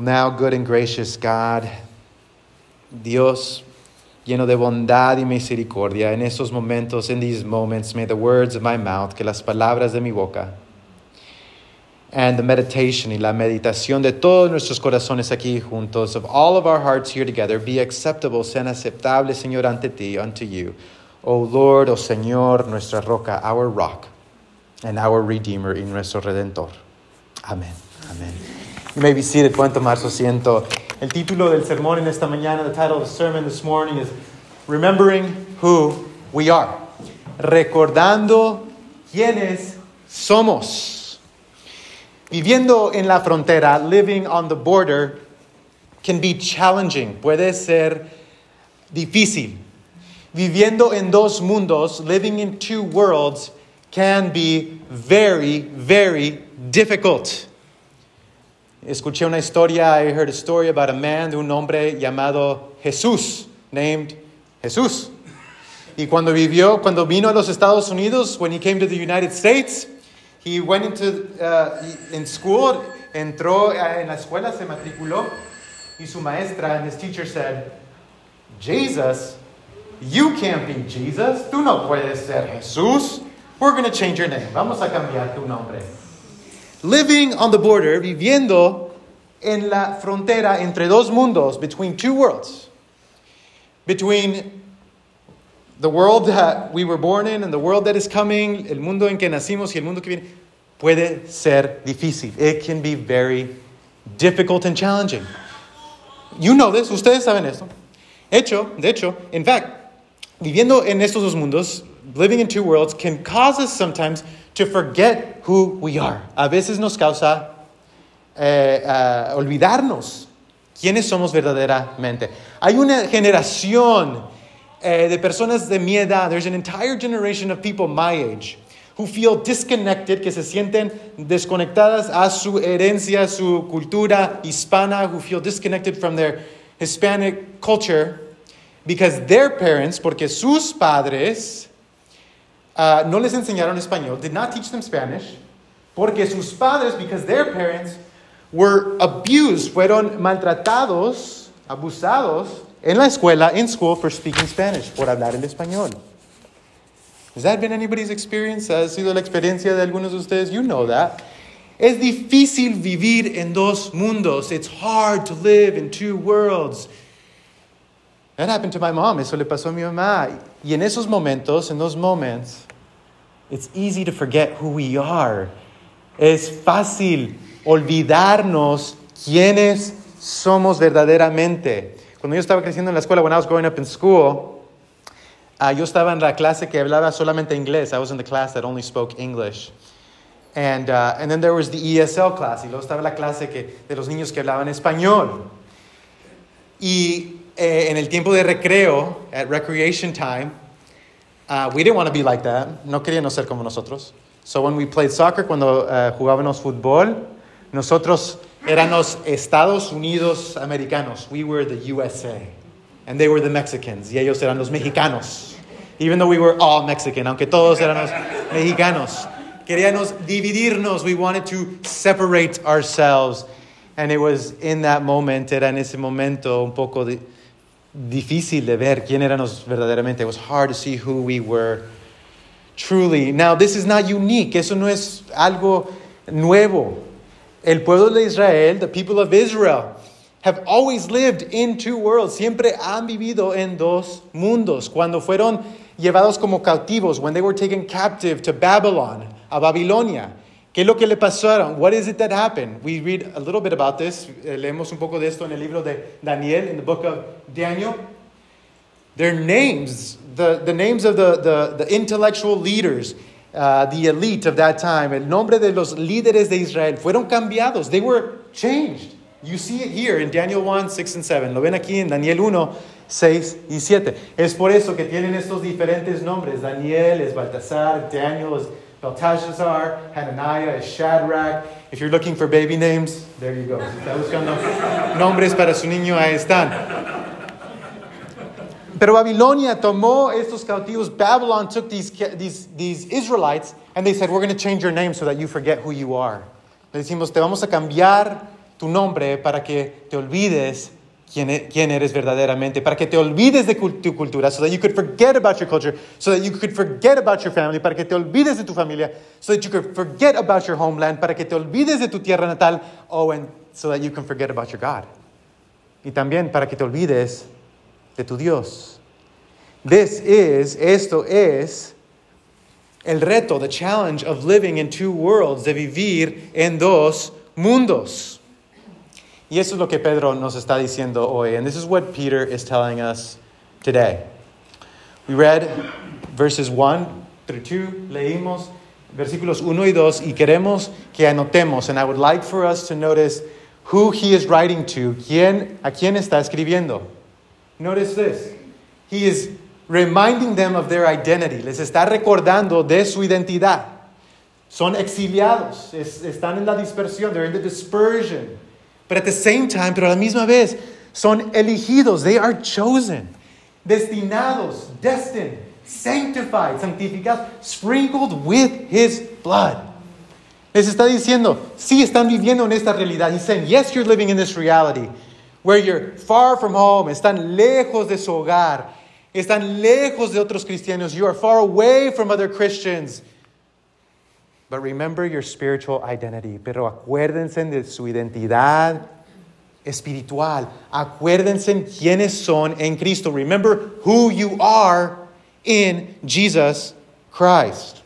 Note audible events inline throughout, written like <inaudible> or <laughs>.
Now, good and gracious God, Dios lleno de bondad y misericordia, en esos momentos, in these moments, may the words of my mouth, que las palabras de mi boca, and the meditation y la meditación de todos nuestros corazones aquí juntos, of all of our hearts here together, be acceptable, sean aceptables, Señor, ante ti, unto you. O Lord, O Señor, nuestra roca, our rock, and our Redeemer y nuestro Redentor. Amén. Amén. You may be seated. Pueden tomar su asiento. El título del sermón en esta mañana, the title of the sermon this morning is Remembering Who We Are. Recordando quiénes somos. Viviendo en la frontera, living on the border, can be challenging. Puede ser difícil. Viviendo en dos mundos, living in two worlds, can be very, very difficult. Escuché una historia, I heard a story about a man, de un hombre llamado Jesús, named Jesús. Y cuando vivió, cuando vino a los Estados Unidos, when he came to the United States, he went into uh, in school, entró en la escuela, se matriculó, y su maestra and his teacher said, Jesus, you can't be Jesus. Tú no puedes ser Jesús. We're going to change your name. Vamos a cambiar tu nombre. Living on the border, viviendo en la frontera entre dos mundos, between two worlds. Between the world that we were born in and the world that is coming, el mundo en que nacimos y el mundo que viene, puede ser difícil. It can be very difficult and challenging. You know this, ustedes saben esto. Hecho, de hecho, in fact, viviendo en estos dos mundos, living in two worlds, can cause us sometimes to forget who we are. A veces nos causa eh, uh, olvidarnos quiénes somos verdaderamente. Hay una generación eh, de personas de mi edad, there's an entire generation of people my age who feel disconnected, que se sienten desconectadas a su herencia, su cultura hispana, who feel disconnected from their Hispanic culture because their parents, porque sus padres uh, no les enseñaron español, did not teach them Spanish, porque sus padres, because their parents were abused, fueron maltratados, abusados en la escuela, in school, for speaking Spanish, por hablar el español. Has that been anybody's experience? ¿Ha sido la experiencia de algunos de ustedes? You know that. Es difícil vivir en dos mundos. It's hard to live in two worlds. That happened to my mom. Eso le pasó a mi mamá. Y en esos momentos, in those moments, it's easy to forget who we are. Es fácil olvidarnos quiénes somos verdaderamente. Cuando yo estaba creciendo en la escuela, when I was growing up in school, uh, yo estaba en la clase que hablaba solamente inglés. I was in the class that only spoke English. And, uh, and then there was the ESL class. Y luego estaba la clase que, de los niños que hablaban español. Y eh, en el tiempo de recreo, at recreation time, uh, we didn't want to be like that. No queríamos ser como nosotros. So when we played soccer, cuando uh, jugábamos fútbol, nosotros éramos Estados Unidos americanos. We were the USA. And they were the Mexicans. Y ellos eran los mexicanos. Even though we were all Mexican, aunque todos éramos mexicanos. Queríamos dividirnos. We wanted to separate ourselves. And it was in that moment, era en ese momento un poco de, difícil de ver quién éramos verdaderamente. It was hard to see who we were truly. Now, this is not unique. Eso no es algo nuevo. El pueblo de Israel, the people of Israel, have always lived in two worlds. Siempre han vivido en dos mundos. Cuando fueron llevados como cautivos, when they were taken captive to Babylon, a Babilonia. ¿Qué es lo que le pasaron? What is it that happened? We read a little bit about this. Eh, leemos un poco de esto en el libro de Daniel, in the book of Daniel. Their names, the, the names of the, the, the intellectual leaders, uh, the elite of that time, el nombre de los líderes de Israel fueron cambiados. They were changed. You see it here in Daniel 1, 6 and 7. Lo ven aquí en Daniel 1, 6 y 7. Es por eso que tienen estos diferentes nombres. Daniel es Baltasar, Daniel es Belteshazzar, Hananiah Shadrach. If you're looking for baby names, there you go. Si está buscando nombres para su niño, ahí están. Pero Babilonia tomó estos cautivos. Babylon took these, these, these Israelites and they said, We're going to change your name so that you forget who you are. Le decimos, te vamos a cambiar tu nombre para que te olvides quién, eres verdaderamente, para que te olvides de tu cultura, so that you could forget about your culture, so that you could forget about your family, para que te olvides de tu familia, so that you could forget about your homeland, para que te olvides de tu tierra natal, oh, and so that you can forget about your God. Y también para que te olvides de tu Dios. This is, esto es el reto, the challenge of living in two worlds, de vivir en dos mundos. Y eso es lo que Pedro nos está diciendo hoy. And this is what Peter is telling us today. We read verses 1 through 2, leímos versículos 1 y 2 y queremos que anotemos. And I would like for us to notice who he is writing to, quién, a quién está escribiendo. Notice this. He is reminding them of their identity. Les está recordando de su identidad. Son exiliados, es- están en la dispersión, they're in the dispersion. But at the same time, pero a la misma vez, son elegidos, they are chosen, destinados, destined, sanctified, santificados, sprinkled with his blood. Les está diciendo, sí están viviendo en esta realidad. He's saying, yes, you're living in this reality where you're far from home, están lejos de su hogar, están lejos de otros cristianos, you are far away from other Christians. But remember your spiritual identity. Pero acuérdense de su identidad espiritual. Acuérdense quiénes son en Cristo. Remember who you are in Jesus Christ.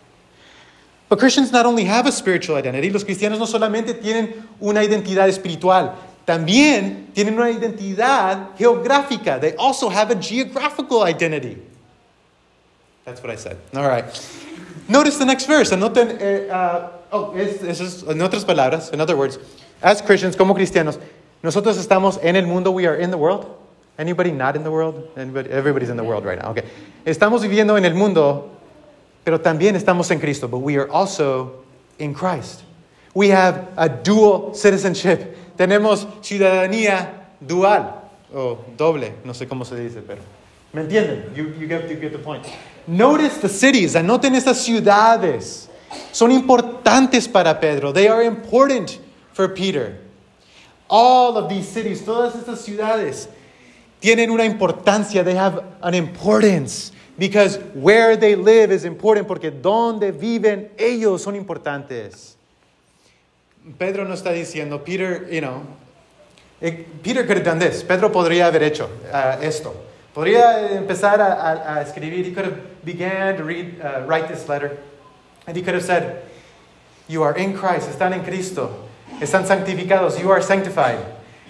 But Christians not only have a spiritual identity, los cristianos no solamente tienen una identidad espiritual, también tienen una identidad geográfica. They also have a geographical identity. That's what I said. All right. Notice the next verse. Anoten, eh, ah, oh, es, es, en otras palabras, in other words, as Christians, como cristianos, nosotros estamos en el mundo, we are in the world. Anybody not in the world? Anybody, everybody's in the world right now. Okay. Estamos viviendo en el mundo, pero también estamos en Cristo, but we are also in Christ. We have a dual citizenship. Tenemos ciudadanía dual o doble, no sé cómo se dice, pero ¿me entienden? You, you, get, you get the point. Notice the cities, anoten estas ciudades. Son importantes para Pedro. They are important for Peter. All of these cities, todas estas ciudades, tienen una importancia. They have an importance. Because where they live is important, porque donde viven ellos son importantes. Pedro no está diciendo, Peter, you know, eh, Peter could have done this. Pedro podría haber hecho uh, esto. Podría empezar a, a, a escribir. He could have began to read, uh, write this letter. And he could have said, You are in Christ, están en Cristo, están santificados, you are sanctified.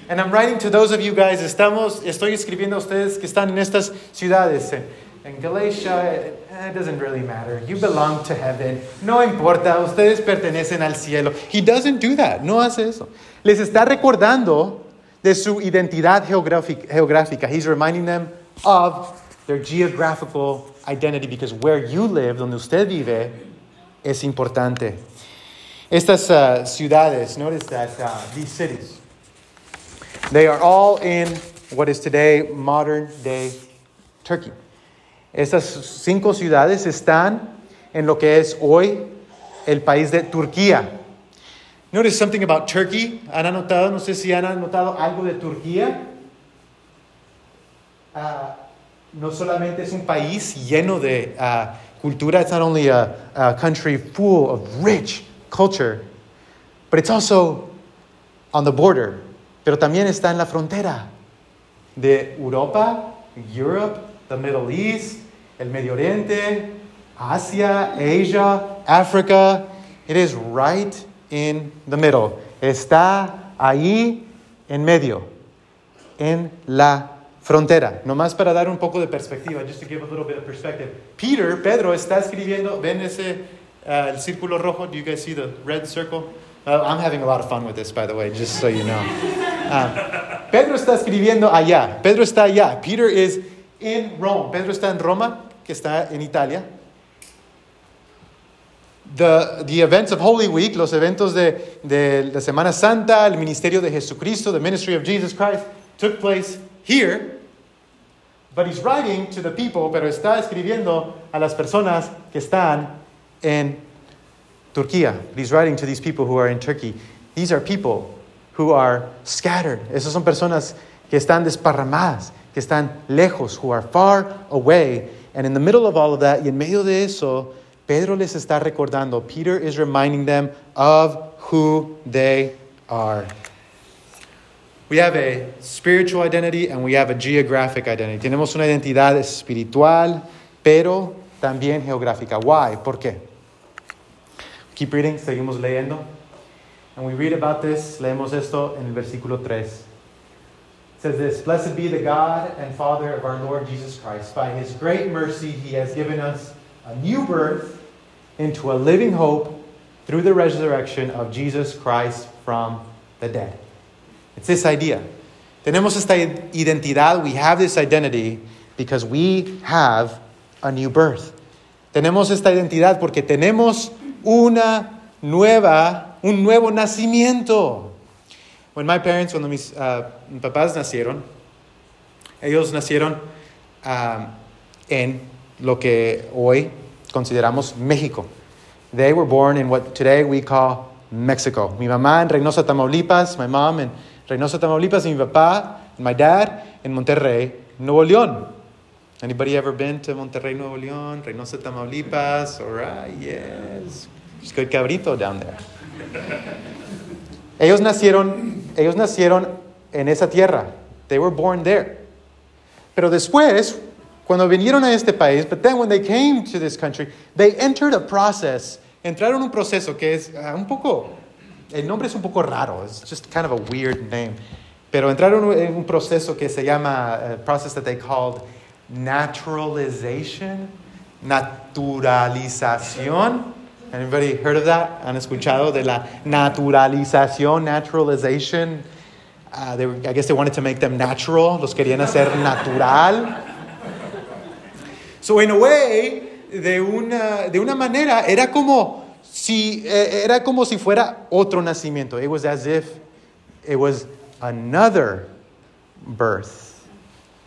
And I'm writing to those of you guys, estamos, estoy escribiendo a ustedes que están en estas ciudades, en, Galatia, it, it doesn't really matter. You belong to heaven. No importa, ustedes pertenecen al cielo. He doesn't do that, no hace eso. Les está recordando de su identidad geográfica. He's reminding them of their geographical identity because where you live, donde usted vive, es importante. Estas uh, ciudades, notice that uh, these cities, they are all in what is today modern day Turkey. Estas cinco ciudades están en lo que es hoy el país de Turquía. Notice something about Turkey. ¿Han anotado? No sé si han anotado algo de Turquía. Ah, no solamente es un país lleno de ah, cultura, it's not only a, a country full of rich culture, but it's also on the border, pero también está en la frontera de Europa, Europe, the Middle East, el Medio Oriente, Asia, Asia, Africa. It is right in the middle. Está ahí en medio, en la frontera. Nomás para dar un poco de perspectiva, just to give a little bit of perspective. Peter, Pedro, está escribiendo, ven ese uh, el círculo rojo? Do you guys see the red circle? Uh, I'm having a lot of fun with this, by the way, just so you know. Um, Pedro está escribiendo allá. Pedro está allá. Peter is in Rome. Pedro está en Roma, que está en Italia. The, the events of Holy Week, los eventos de, de la Semana Santa, el ministerio de Jesucristo, the ministry of Jesus Christ, took place here. But he's writing to the people, pero está escribiendo a las personas que están en Turquía. He's writing to these people who are in Turkey. These are people who are scattered. Esas son personas que están desparramadas, que están lejos, who are far away. And in the middle of all of that, y en medio de eso, Pedro les está recordando, Peter is reminding them of who they are. We have a spiritual identity and we have a geographic identity. Tenemos una identidad espiritual, pero también geográfica. Why? ¿Por qué? Keep reading, seguimos leyendo. And we read about this, leemos esto en el versículo 3. It says this Blessed be the God and Father of our Lord Jesus Christ. By his great mercy, he has given us a new birth into a living hope through the resurrection of Jesus Christ from the dead. It's this idea. Tenemos esta identidad, we have this identity because we have a new birth. Tenemos esta identidad porque tenemos una nueva, un nuevo nacimiento. When my parents, cuando mis, uh, mis papás nacieron, ellos nacieron uh, en lo que hoy consideramos México. They were born in what today we call Mexico. Mi mamá en Reynosa, Tamaulipas, my mom in Reynosa, Tamaulipas, y mi papá, and my dad in Monterrey, Nuevo León. Anybody ever been to Monterrey, Nuevo León, Reynosa, Tamaulipas? All right, yes. It's good cabrito down there. ellos nacieron, ellos nacieron en esa tierra. They were born there. Pero después, cuando vinieron a este país, but then when they came to this country, they entered a process. Entraron un proceso que es uh, un poco, el nombre es un poco raro. It's just kind of a weird name. Pero entraron en un proceso que se llama, a process that they called naturalization, naturalización. Anybody heard of that? ¿Han escuchado de la naturalización, naturalization? Were, I guess they wanted to make them natural. Los querían hacer natural. So in a way, de una, de una manera, era como si, eh, era como si fuera otro nacimiento. It was as if it was another birth.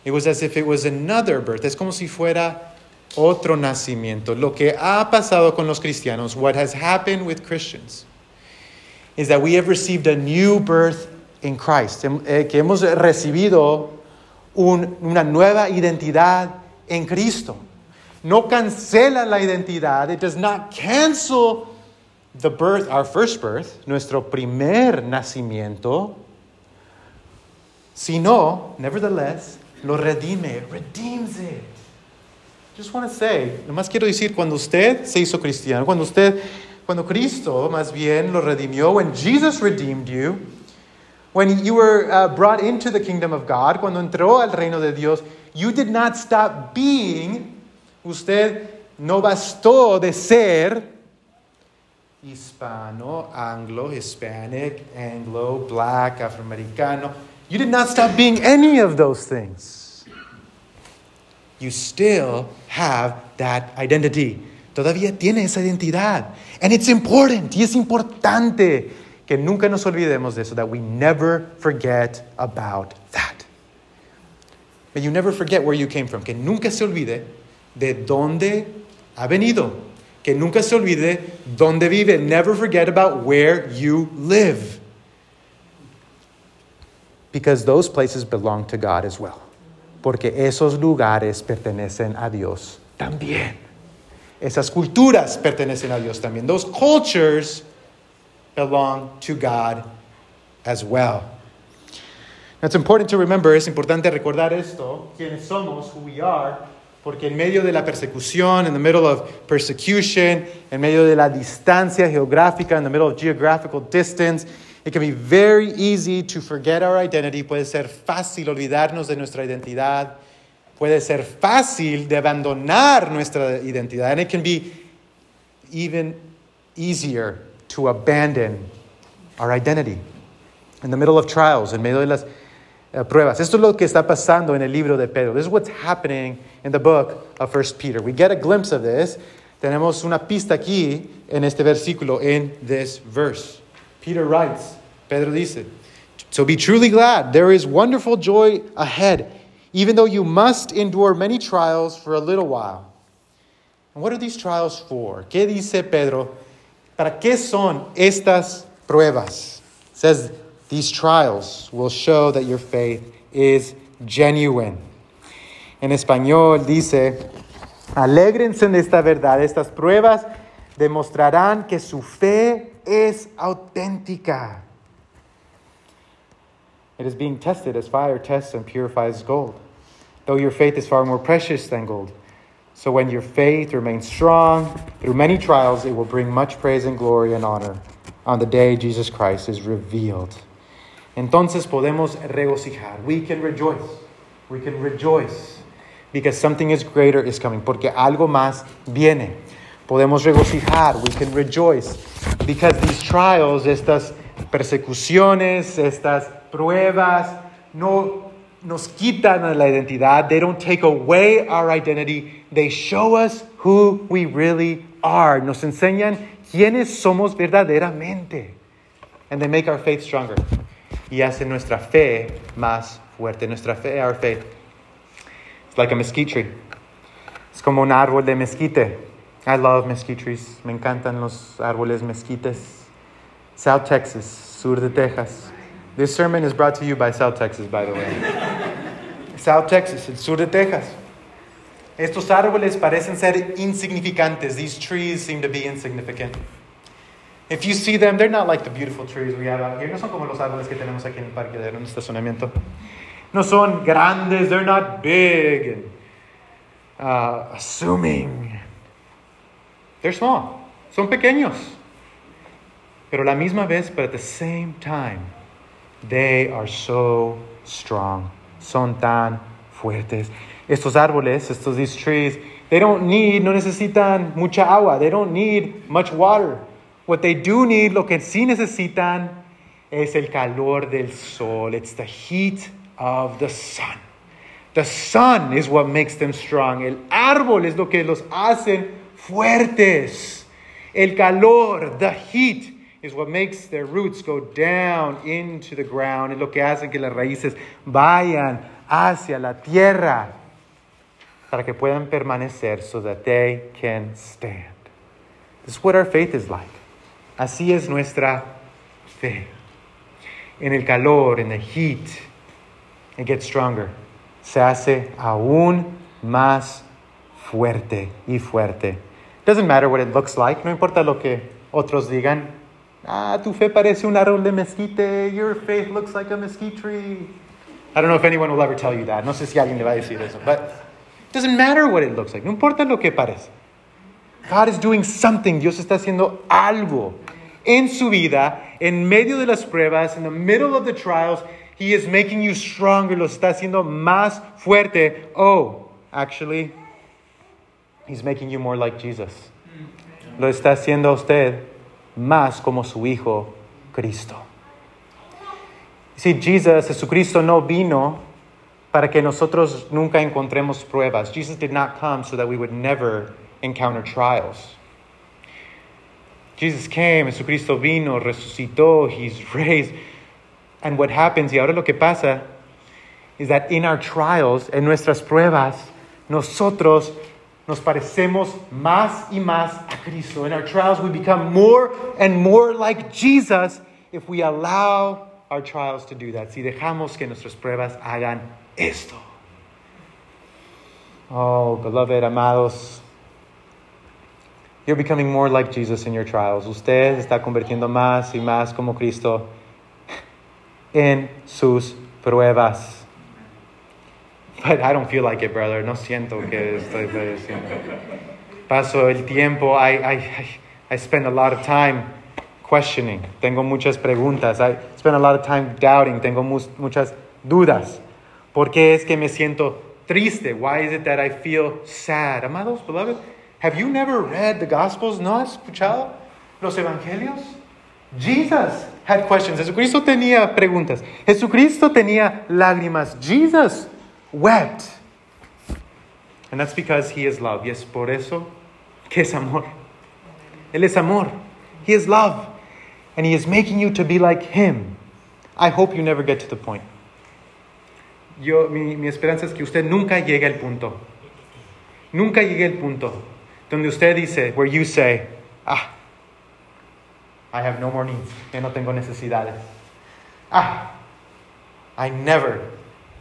It was as if it was another birth. Es como si fuera otro nacimiento. Lo que ha pasado con los cristianos, what has happened with Christians, is that we have received a new birth in Christ. Eh, que hemos recibido un, una nueva identidad en Cristo. No cancela la identidad. It does not cancel the birth, our first birth, nuestro primer nacimiento, sino, nevertheless, lo redime, redeems it. Just want to say, nomás quiero decir, cuando usted se hizo cristiano, cuando usted, cuando Cristo más bien lo redimió, when Jesus redeemed you, when you were uh, brought into the kingdom of God, cuando entró al reino de Dios, you did not stop being, usted no bastó de ser hispano, anglo, hispanic, anglo, black, afroamericano. You did not stop being any of those things. You still have that identity. Todavía tiene esa identidad. And it's important, y es importante que nunca nos olvidemos de eso, that we never forget about that. May you never forget where you came from, que nunca se olvide de dónde ha venido, que nunca se olvide dónde vive. Never forget about where you live. Because those places belong to God as well. Porque esos lugares pertenecen a Dios también. Esas culturas pertenecen a Dios también. Those cultures belong to God as well. Now, it's important to remember, es importante recordar esto, quiénes somos, who we are, porque en medio de la persecución, in the middle of persecution, en medio de la distancia geográfica, in the middle of geographical distance, it can be very easy to forget our identity. Puede ser fácil olvidarnos de nuestra identidad. Puede ser fácil de abandonar nuestra identidad. And it can be even easier to abandon our identity in the middle of trials, en medio de las uh, pruebas. Esto es lo que está pasando en el libro de Pedro. This is what's happening in the book of 1 Peter. We get a glimpse of this. Tenemos una pista aquí en este versículo, in this verse. Peter writes, Pedro dice, So be truly glad. There is wonderful joy ahead, even though you must endure many trials for a little while. And what are these trials for? ¿Qué dice Pedro? ¿Para qué son estas pruebas? It says These trials will show that your faith is genuine. En español dice, alégrense de esta verdad, estas pruebas demostrarán que su fe es auténtica. It is being tested as fire tests and purifies gold, though your faith is far more precious than gold. So when your faith remains strong through many trials, it will bring much praise and glory and honor on the day Jesus Christ is revealed. Entonces podemos regocijar. We can rejoice. We can rejoice because something is greater is coming. Porque algo más viene. Podemos regocijar. We can rejoice because these trials, estas persecuciones, estas pruebas, no nos quitan la identidad. They don't take away our identity. They show us who we really are. Nos enseñan quiénes somos verdaderamente. And they make our faith stronger. Y hace nuestra fe más fuerte. Nuestra fe, our faith. It's like a mesquite tree. Es como un árbol de mezquite. I love mesquite trees. Me encantan los árboles mezquites. South Texas, sur de Texas. This sermon is brought to you by South Texas, by the way. South Texas, el sur de Texas. Estos árboles parecen ser insignificantes. These trees seem to be insignificant. If you see them, they're not like the beautiful trees we have out here. No son como los árboles que tenemos aquí en el parque de estacionamiento. No son grandes. They're not big and uh, assuming. They're small. Son pequeños. Pero la misma vez, but at the same time, they are so strong. Son tan fuertes. Estos árboles, estos these trees, they don't need, no necesitan mucha agua. They don't need much water. What they do need, lo que sí necesitan, es el calor del sol. It's the heat of the sun. The sun is what makes them strong. El árbol es lo que los hacen fuertes. El calor, the heat, is what makes their roots go down into the ground. Es lo que hace que las raíces vayan hacia la tierra para que puedan permanecer so that they can stand. This is what our faith is like. Así es nuestra fe. En el calor, in the heat, it gets stronger. Se hace aún más fuerte y fuerte. Doesn't matter what it looks like. No importa lo que otros digan. Ah, tu fe parece un árbol de mezquite. Your faith looks like a mesquite tree. I don't know if anyone will ever tell you that. No sé si alguien le va a decir eso. But it doesn't matter what it looks like. No importa lo que parece. God is doing something. Dios está haciendo algo en su vida, en medio de las pruebas, in the middle of the trials. He is making you stronger. Lo está haciendo más fuerte. Oh, actually, He's making you more like Jesus. Lo está haciendo a usted más como su Hijo Cristo. See, Jesus, Jesucristo no vino para que nosotros nunca encontremos pruebas. Jesus did not come so that we would never encounter trials. Jesus came, Jesucristo vino, resucitó, He's raised. And what happens, y ahora lo que pasa, is that in our trials, en nuestras pruebas, nosotros nos parecemos más y más a Cristo. In our trials, we become more and more like Jesus if we allow our trials to do that. Si dejamos que nuestras pruebas hagan esto. Oh, beloved, amados, you're becoming more like Jesus in your trials. Usted está convirtiendo más y más como Cristo en sus pruebas. But I don't feel like it, brother. No siento que estoy padeciendo. Paso el tiempo. I, I, I spend a lot of time questioning. Tengo muchas preguntas. I spend a lot of time doubting. Tengo mu muchas dudas. ¿Por qué es que me siento triste? Why is it that I feel sad? Amados, beloved, have you never read the Gospels? ¿No has escuchado los Evangelios? Jesus had questions. Jesucristo tenía preguntas. Jesucristo tenía lágrimas. Jesus wept. And that's because he is love. Yes, por eso que es amor. Él es amor. He is love. And he is making you to be like him. I hope you never get to the point. Yo, mi, mi esperanza es que usted nunca llegue al punto. Nunca llegue al punto donde usted dice, where you say, ah, I have no more needs. Ya no tengo necesidades. Ah, I never,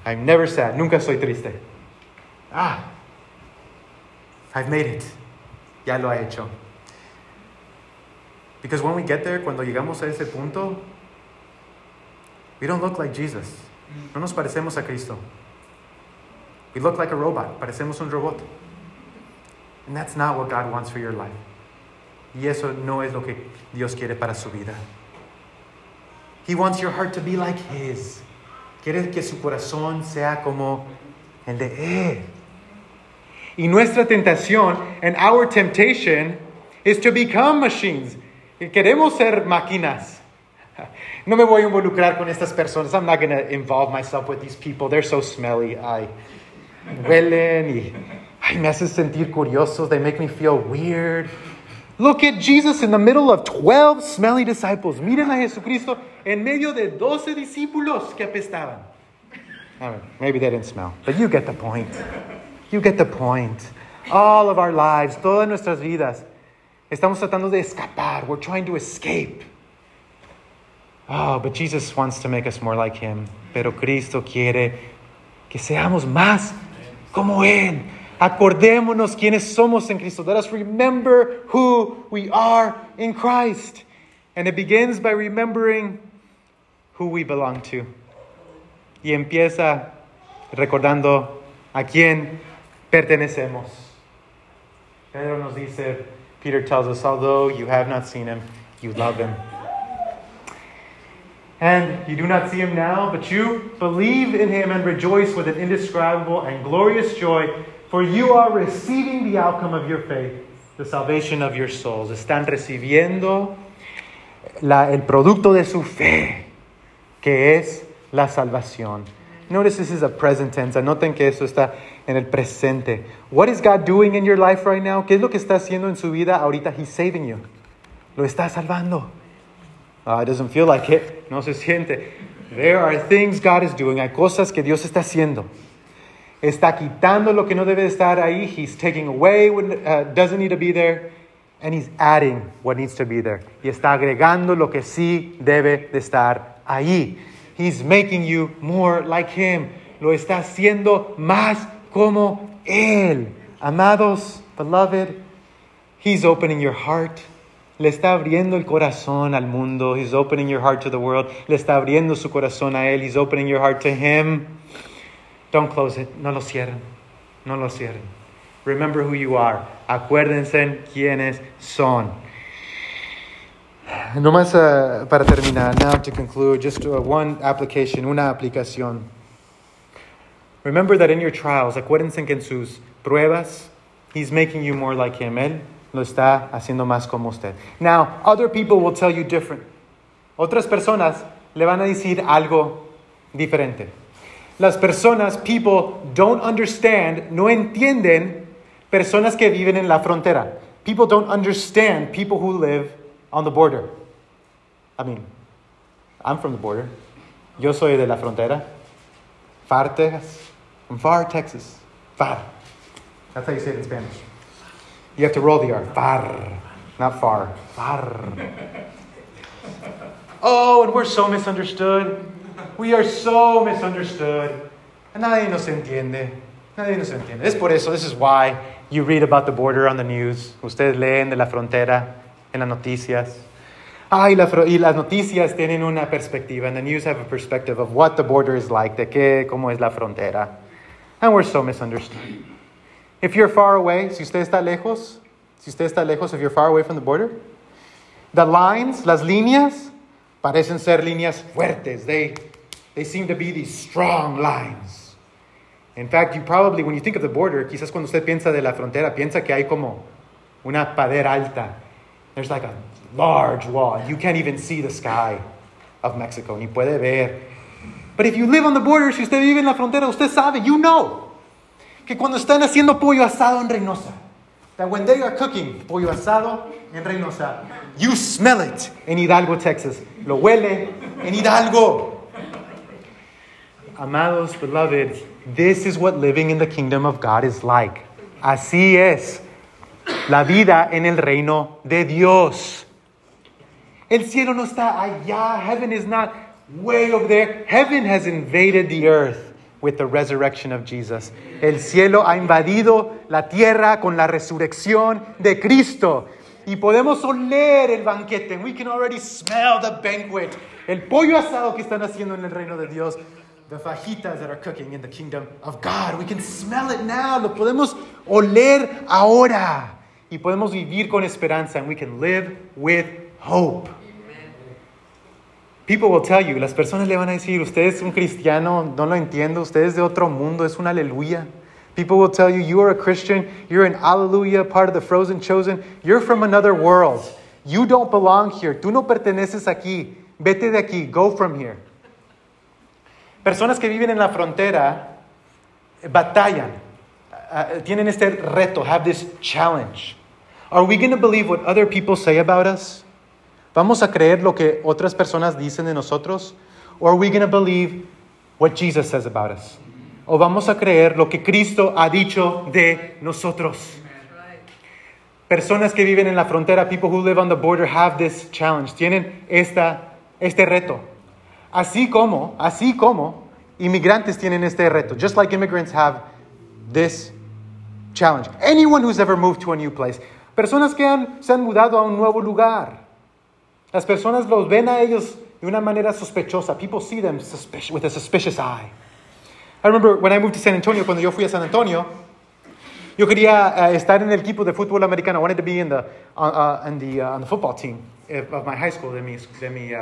I'm never sad. Nunca soy triste. Ah, I've made it. Ya lo he hecho. Because when we get there, cuando llegamos a ese punto, we don't look like Jesus. No nos parecemos a Cristo. We look like a robot. Parecemos un robot. And that's not what God wants for your life. Y eso no es lo que Dios quiere para su vida. He wants your heart to be like His. Quiere que su corazón sea como el de Él. Y nuestra tentación, and our temptation, is to become machines. Queremos ser máquinas. No me voy a involucrar con estas personas. I'm not going to involve myself with these people. They're so smelly. Ay, huelen y ay, me hacen sentir curioso. They make me feel weird. Look at Jesus in the middle of 12 smelly disciples. Miren a Jesucristo en medio de 12 discípulos que apestaban. I mean, maybe they didn't smell, but you get the point. You get the point. All of our lives, todas nuestras vidas, estamos tratando de escapar. We're trying to escape. Oh, but Jesus wants to make us more like Him. Pero Cristo quiere que seamos más como Él. Acordémonos quiénes somos en Cristo. Let us remember who we are in Christ. And it begins by remembering who we belong to. Y empieza recordando a quién pertenecemos. Pedro nos dice, Peter tells us, although you have not seen him, you love him. And you do not see him now, but you believe in him and rejoice with an indescribable and glorious joy, for you are receiving the outcome of your faith, the salvation of your souls. Están recibiendo la, el producto de su fe, que es la salvación. Notice this is a present tense. Anoten que eso está en el presente. What is God doing in your life right now? ¿Qué es lo que está haciendo en su vida ahorita? He's saving you. Lo está salvando. Uh, it doesn't feel like it. No se siente. There are things God is doing. Hay cosas que Dios está haciendo. Está quitando lo que no debe estar ahí. He's taking away what uh, doesn't need to be there. And he's adding what needs to be there. Y está agregando lo que sí debe de estar ahí. He's making you more like him. Lo está haciendo más como él. Amados, beloved, he's opening your heart. Le está abriendo el corazón al mundo. He's opening your heart to the world. Le está abriendo su corazón a Él. He's opening your heart to Him. Don't close it. No lo cierren. No lo cierren. Remember who you are. Acuérdense quiénes son. No más uh, para terminar. Now to conclude, just uh, one application, una aplicación. Remember that in your trials, acuérdense que en sus pruebas, He's making you more like Him. Él lo está haciendo más como usted. Now, other people will tell you different. Otras personas le van a decir algo diferente. Las personas, people don't understand, no entienden personas que viven en la frontera. People don't understand people who live on the border. I mean, I'm from the border. Yo soy de la frontera. Pharr, Texas. From Pharr, Texas. Pharr. That's how you say it in Spanish. You have to roll the R. Pharr. Not far. Pharr. Oh, and we're so misunderstood. We are so misunderstood. Nadie nos entiende. Nadie nos entiende. Es por eso, this is why you read about the border on the news. Ustedes leen de la frontera en las noticias. Ah, y, la, y las noticias tienen una perspectiva, and the news have a perspective of what the border is like, de qué, cómo es la frontera. And we're so misunderstood. If you're far away, si usted está lejos, si usted está lejos, if you're far away from the border, the lines, las líneas, parecen ser líneas fuertes. They, they seem to be these strong lines. In fact, you probably, when you think of the border, quizás cuando usted piensa de la frontera, piensa que hay como una pared alta. There's like a large wall. You can't even see the sky of Mexico, ni puede ver. But if you live on the border, si usted vive en la frontera, usted sabe, you know, que cuando están haciendo pollo asado en Reynosa, that when they are cooking pollo asado en Reynosa, you smell it in Hidalgo, Texas. Lo huele en Hidalgo. Amados, beloved, this is what living in the kingdom of God is like. Así es la vida en el reino de Dios. El cielo no está allá. Heaven is not way over there. Heaven has invaded the earth with the resurrection of Jesus. El cielo ha invadido la tierra con la resurrección de Cristo. Y podemos oler el banquete. We can already smell the banquet. El pollo asado que están haciendo en el reino de Dios. The fajitas that are cooking in the kingdom of God. We can smell it now. Lo podemos oler ahora. Y podemos vivir con esperanza. And we can live with hope. People will tell you, las personas le van a decir, usted es un cristiano, no lo entiendo, usted es de otro mundo, es un aleluya. People will tell you, you are a Christian, you're an alleluia, part of the frozen chosen, you're from another world. You don't belong here, tú no perteneces aquí, vete de aquí, go from here. Personas que viven en la frontera batallan, uh, tienen este reto, have this challenge. Are we going to believe what other people say about us? ¿Vamos a creer lo que otras personas dicen de nosotros? Or are we going to believe what Jesus says about us? ¿O vamos a creer lo que Cristo ha dicho de nosotros? Personas que viven en la frontera, people who live on the border have this challenge, tienen esta, este reto. Así como, así como inmigrantes tienen este reto, just like immigrants have this challenge. Anyone who's ever moved to a new place, personas que han, se han mudado a un nuevo lugar, las personas los ven a ellos de una manera sospechosa. People see them with a suspicious eye. I remember when I moved to San Antonio, cuando yo fui a San Antonio, yo quería uh, estar en el equipo de fútbol americano. I wanted to be in the, uh, uh, in the, on the football team of my high school, de mi, de mi,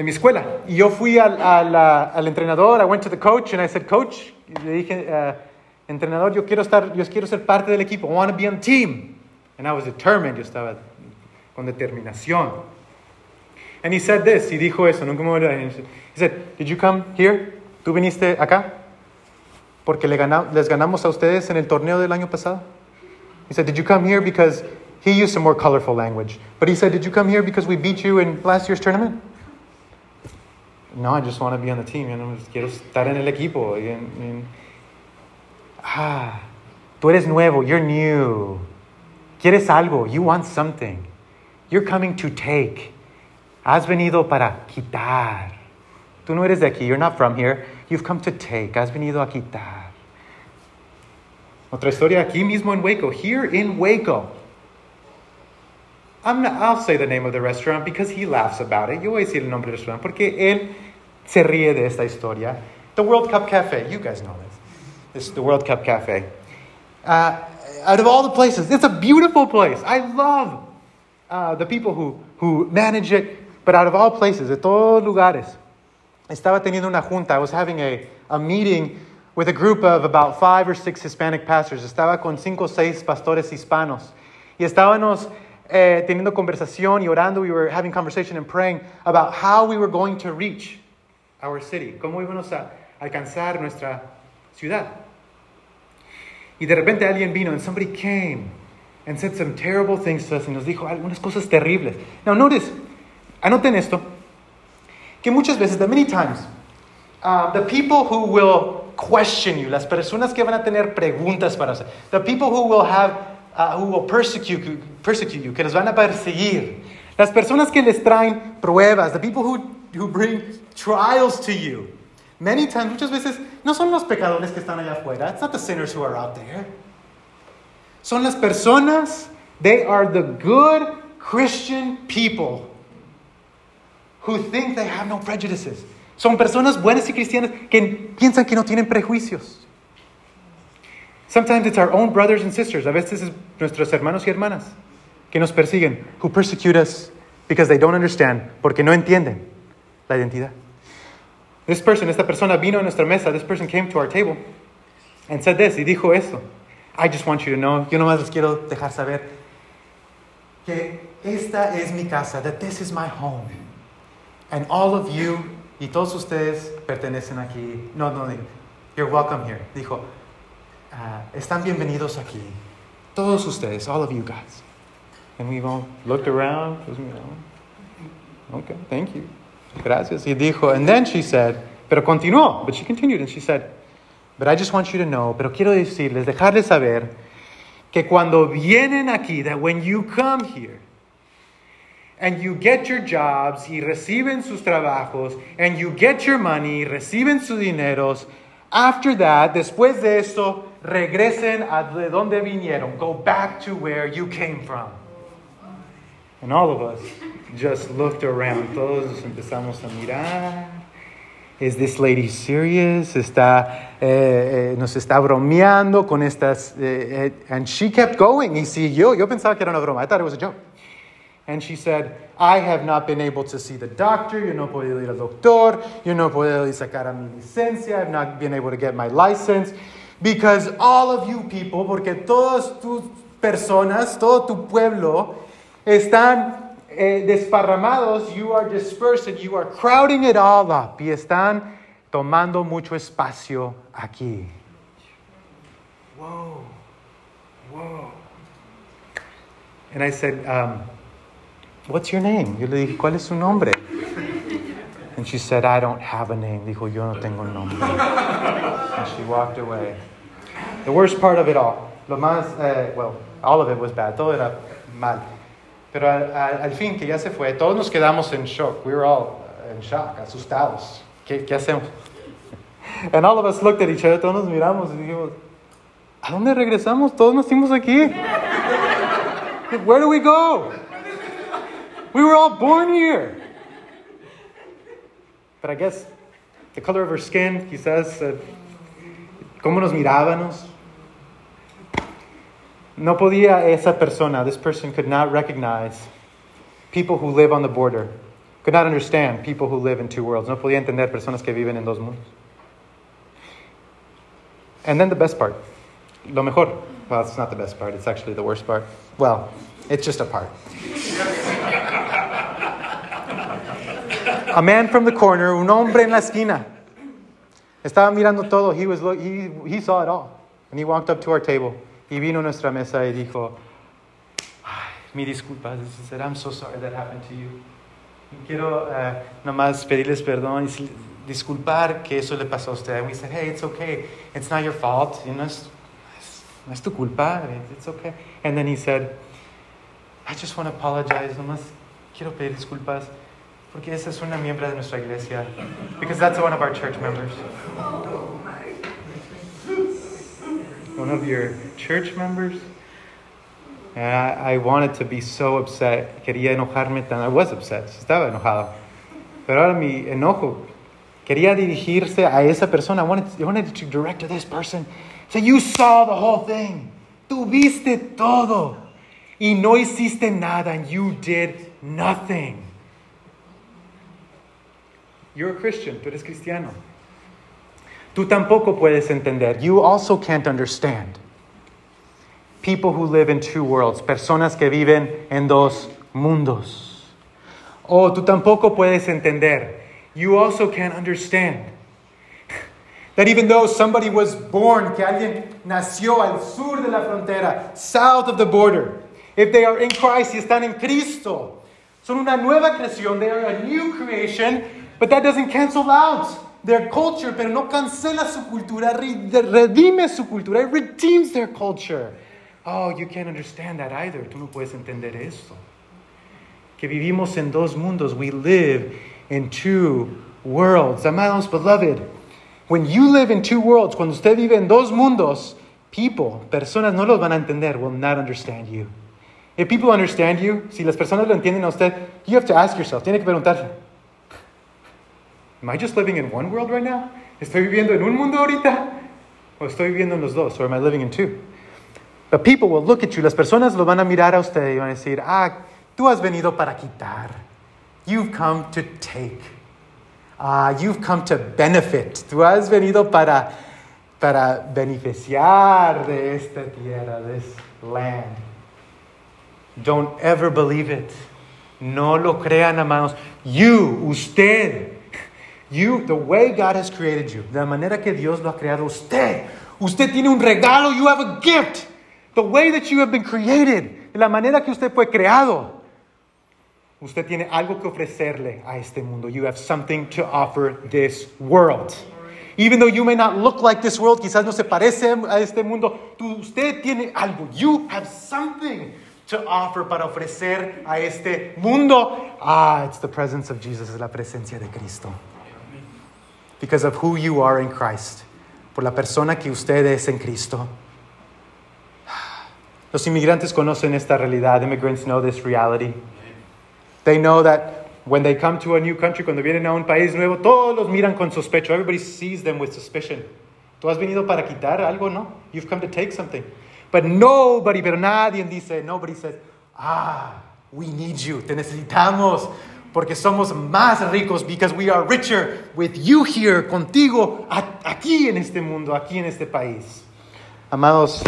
de mi escuela. Y yo fui al, al, al, entrenador, I went to the coach and I said, Coach, le dije, eh, entrenador, yo quiero, estar, yo quiero ser parte del equipo. I want to be on team. And I was determined, yo estaba con determinación. And he said this, y dijo eso, nunca me olvidaré. He said, did you come here? ¿Tú viniste acá? Porque le ganamos, les ganamos a ustedes en el torneo del año pasado. He said, did you come here because he used some more colorful language. But he said, did you come here because we beat you in last year's tournament? No, I just want to be on the team. You know, quiero estar en el equipo. Y en, ah, tú eres nuevo. You're new. Quieres algo. You want something. You're coming to take. Has venido para quitar. Tú no eres de aquí. You're not from here. You've come to take. Has venido a quitar. Otra historia aquí mismo en Waco. Here in Waco. I'm not, I'll say the name of the restaurant because he laughs about it. Yo voy a decir el nombre del restaurante porque él se ríe de esta historia. The World Cup Cafe. You guys know this. This is the World Cup Cafe. Uh, out of all the places, it's a beautiful place. I love uh, the people who, who manage it, but out of all places, de todos lugares, estaba teniendo una junta. I was having a, a meeting with a group of about five or six Hispanic pastors. Estaba con cinco o seis pastores hispanos. Y estábamos eh, teniendo conversación y orando. We were having conversation and praying about how we were going to reach our city. Cómo íbamos a alcanzar nuestra ciudad. Y de repente alguien vino and somebody came and said some terrible things to us y nos dijo algunas cosas terribles. Now notice, anoten esto, que muchas veces, that many times, uh, the people who will question you, las personas que van a tener preguntas para hacer, the people who will have, uh, who will persecute, persecute you, que los van a perseguir, las personas que les traen pruebas, the people who, who bring trials to you, many times, muchas veces, no son los pecadores que están allá afuera, it's not the sinners who are out there. Son las personas, they are the good Christian people who think they have no prejudices. Son personas buenas y cristianas que piensan que no tienen prejuicios. Sometimes it's our own brothers and sisters, a veces es nuestros hermanos y hermanas que nos persiguen, who persecute us because they don't understand, porque no entienden la identidad. This person, esta persona vino a nuestra mesa, this person came to our table and said this, y dijo esto. I just want you to know, yo nomás les quiero dejar saber que esta es mi casa, that this is my home. And all of you y todos ustedes pertenecen aquí. No, no, you're welcome here. Dijo, uh, están bienvenidos aquí. Todos ustedes, all of you guys. And we all looked around, okay, thank you. Gracias. Y dijo, and then she said, pero continuó, but she continued and she said, But I just want you to know, pero quiero decirles, dejarles saber que cuando vienen aquí, that when you come here, and you get your jobs y reciben sus trabajos and you get your money, reciben sus dineros. After that, después de eso, regresen a de donde vinieron. Go back to where you came from. And all of us just looked around. Todos empezamos a mirar. Is this lady serious? Está, eh, eh, nos está bromeando con estas. eh, eh, and she kept going. Y siguió. Yo pensaba que era una broma. I thought it was a joke. And she said, I have not been able to see the doctor. Yo no he ir al doctor. Yo no he sacar a mi licencia. I've not been able to get my license. Because all of you people, porque todas tus personas, todo tu pueblo, están eh, desparramados. You are dispersed and you are crowding it all up. Y están tomando mucho espacio aquí. Whoa, whoa. And I said, um, What's your name? Yo le dije, ¿cuál es su nombre? And she said, I don't have a name. Dijo, yo no tengo nombre. And she walked away. The worst part of it all, lo más, eh, well, all of it was bad. Todo era mal. Pero al, al- al fin, que ya se fue, todos nos quedamos en shock. We were all in shock, asustados. ¿Qué, qué hacemos? <laughs> And all of us looked at each other, todos nos miramos y dijimos, ¿a dónde regresamos? Todos nos fuimos aquí. <laughs> Where do we go? We were all born here. But I guess the color of her skin, quizás, uh, cómo nos mirábamos. No podía esa persona, this person could not recognize people who live on the border, could not understand people who live in two worlds. No podía entender personas que viven en dos mundos. And then the best part, lo mejor. Well, it's not the best part, it's actually the worst part. Well, it's just a part. A man from the corner, un hombre en la esquina. Estaba mirando todo. He, was, he, he saw it all. And he walked up to our table. Y vino a nuestra mesa y dijo, "Ay, mi. He said, I'm so sorry that happened to you. Y quiero eh, nomás pedirles perdón y disculpar que eso le pasó a usted. And we said, hey, it's okay. It's not your fault. You know, es, es- no es tu culpa. It's okay. And then he said, I just want to apologize. Nomás quiero pedir disculpas. Porque esa es una miembro de nuestra iglesia. Because that's one of our church members. One of your church members? And I, I wanted to be so upset. Quería enojarme tan. I was upset. Estaba enojado. Pero ahora mi enojo. Quería dirigirse a esa persona. I wanted, I wanted to direct to this person. Say, you saw the whole thing. Tú viste todo. Y no hiciste nada. And you did nothing. You're a Christian. Tú eres cristiano. Tú tampoco puedes entender. You also can't understand. People who live in two worlds. Personas que viven en dos mundos. Oh, tú tampoco puedes entender. You also can't understand. <laughs> That even though somebody was born, que alguien nació al sur de la frontera, south of the border, if they are in Christ y están en Cristo, son una nueva creación, they are a new creation, but that doesn't cancel out their culture, pero no cancela su cultura, re- redime su cultura, it redeems their culture. Oh, you can't understand that either. Tú no puedes entender esto. Que vivimos en dos mundos. We live in two worlds. Amados, beloved, when you live in two worlds, cuando usted vive en dos mundos, people, personas no los van a entender, will not understand you. If people understand you, si las personas lo entienden a usted, you have to ask yourself, tiene que preguntarse, Am I just living in one world right now? ¿Estoy viviendo en un mundo ahorita? ¿O estoy viviendo en los dos? Or am I living in two? But people will look at you, las personas lo van a mirar a usted y van a decir, ah, tú has venido para quitar. You've come to take. Ah, you've come to benefit. Tú has venido para, para beneficiar de esta tierra, this land. Don't ever believe it. No lo crean, amados. You, usted, you, the way God has created you, la manera que Dios lo ha creado usted. Usted tiene un regalo, you have a gift. The way that you have been created, la manera que usted fue creado. Usted tiene algo que ofrecerle a este mundo. You have something to offer this world. Even though you may not look like this world, quizás no se parece a este mundo, tú, usted tiene algo. You have something to offer para ofrecer a este mundo? Ah, it's the presence of Jesus, es la presencia de Cristo. Because of who you are in Christ, por la persona que usted es en Cristo. Los inmigrantes conocen esta realidad. Immigrants know this reality. They know that when they come to a new country, cuando vienen a un país nuevo, todos los miran con sospecho. Everybody sees them with suspicion. Tú has venido para quitar algo, ¿no? You've come to take something. But nobody, pero nadie dice, nobody says, ah, we need you, te necesitamos, porque somos más ricos, because we are richer with you here, contigo, aquí en este mundo, aquí en este país. Amados,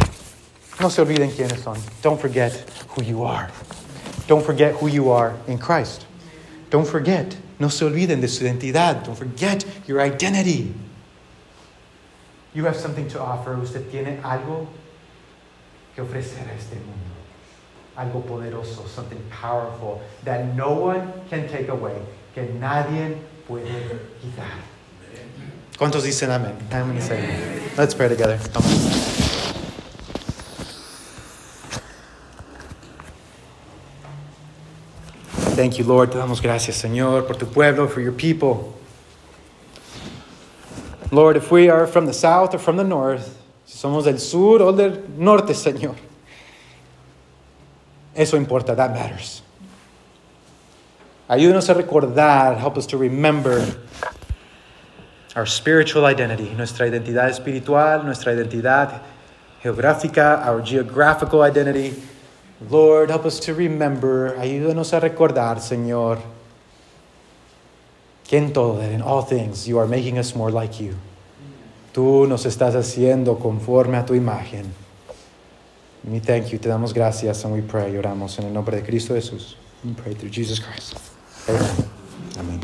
no se olviden quiénes son. Don't forget who you are. Don't forget who you are in Christ. Don't forget. No se olviden de su identidad. Don't forget your identity. You have something to offer. Usted tiene algo que ofrecer a este mundo. Algo poderoso, something powerful that no one can take away, que nadie puede quitar. ¿Cuántos dicen amén? Amen? Let's pray together. Come on. Thank you, Lord. Te damos gracias, Señor, por tu pueblo, for your people. Lord, if we are from the south or from the north, si somos del sur o del norte, Señor, eso importa. That matters. Ayúdanos a recordar, help us to remember our spiritual identity, nuestra identidad espiritual, nuestra identidad geográfica, our geographical identity. Lord, help us to remember, ayúdanos a recordar, Señor, que en todo, that in all things, you are making us more like you. Tú nos estás haciendo conforme a tu imagen. We thank you, te damos gracias, and we pray, Lloramos en el nombre de Cristo Jesús. We pray through Jesus Christ. Amen. Amen.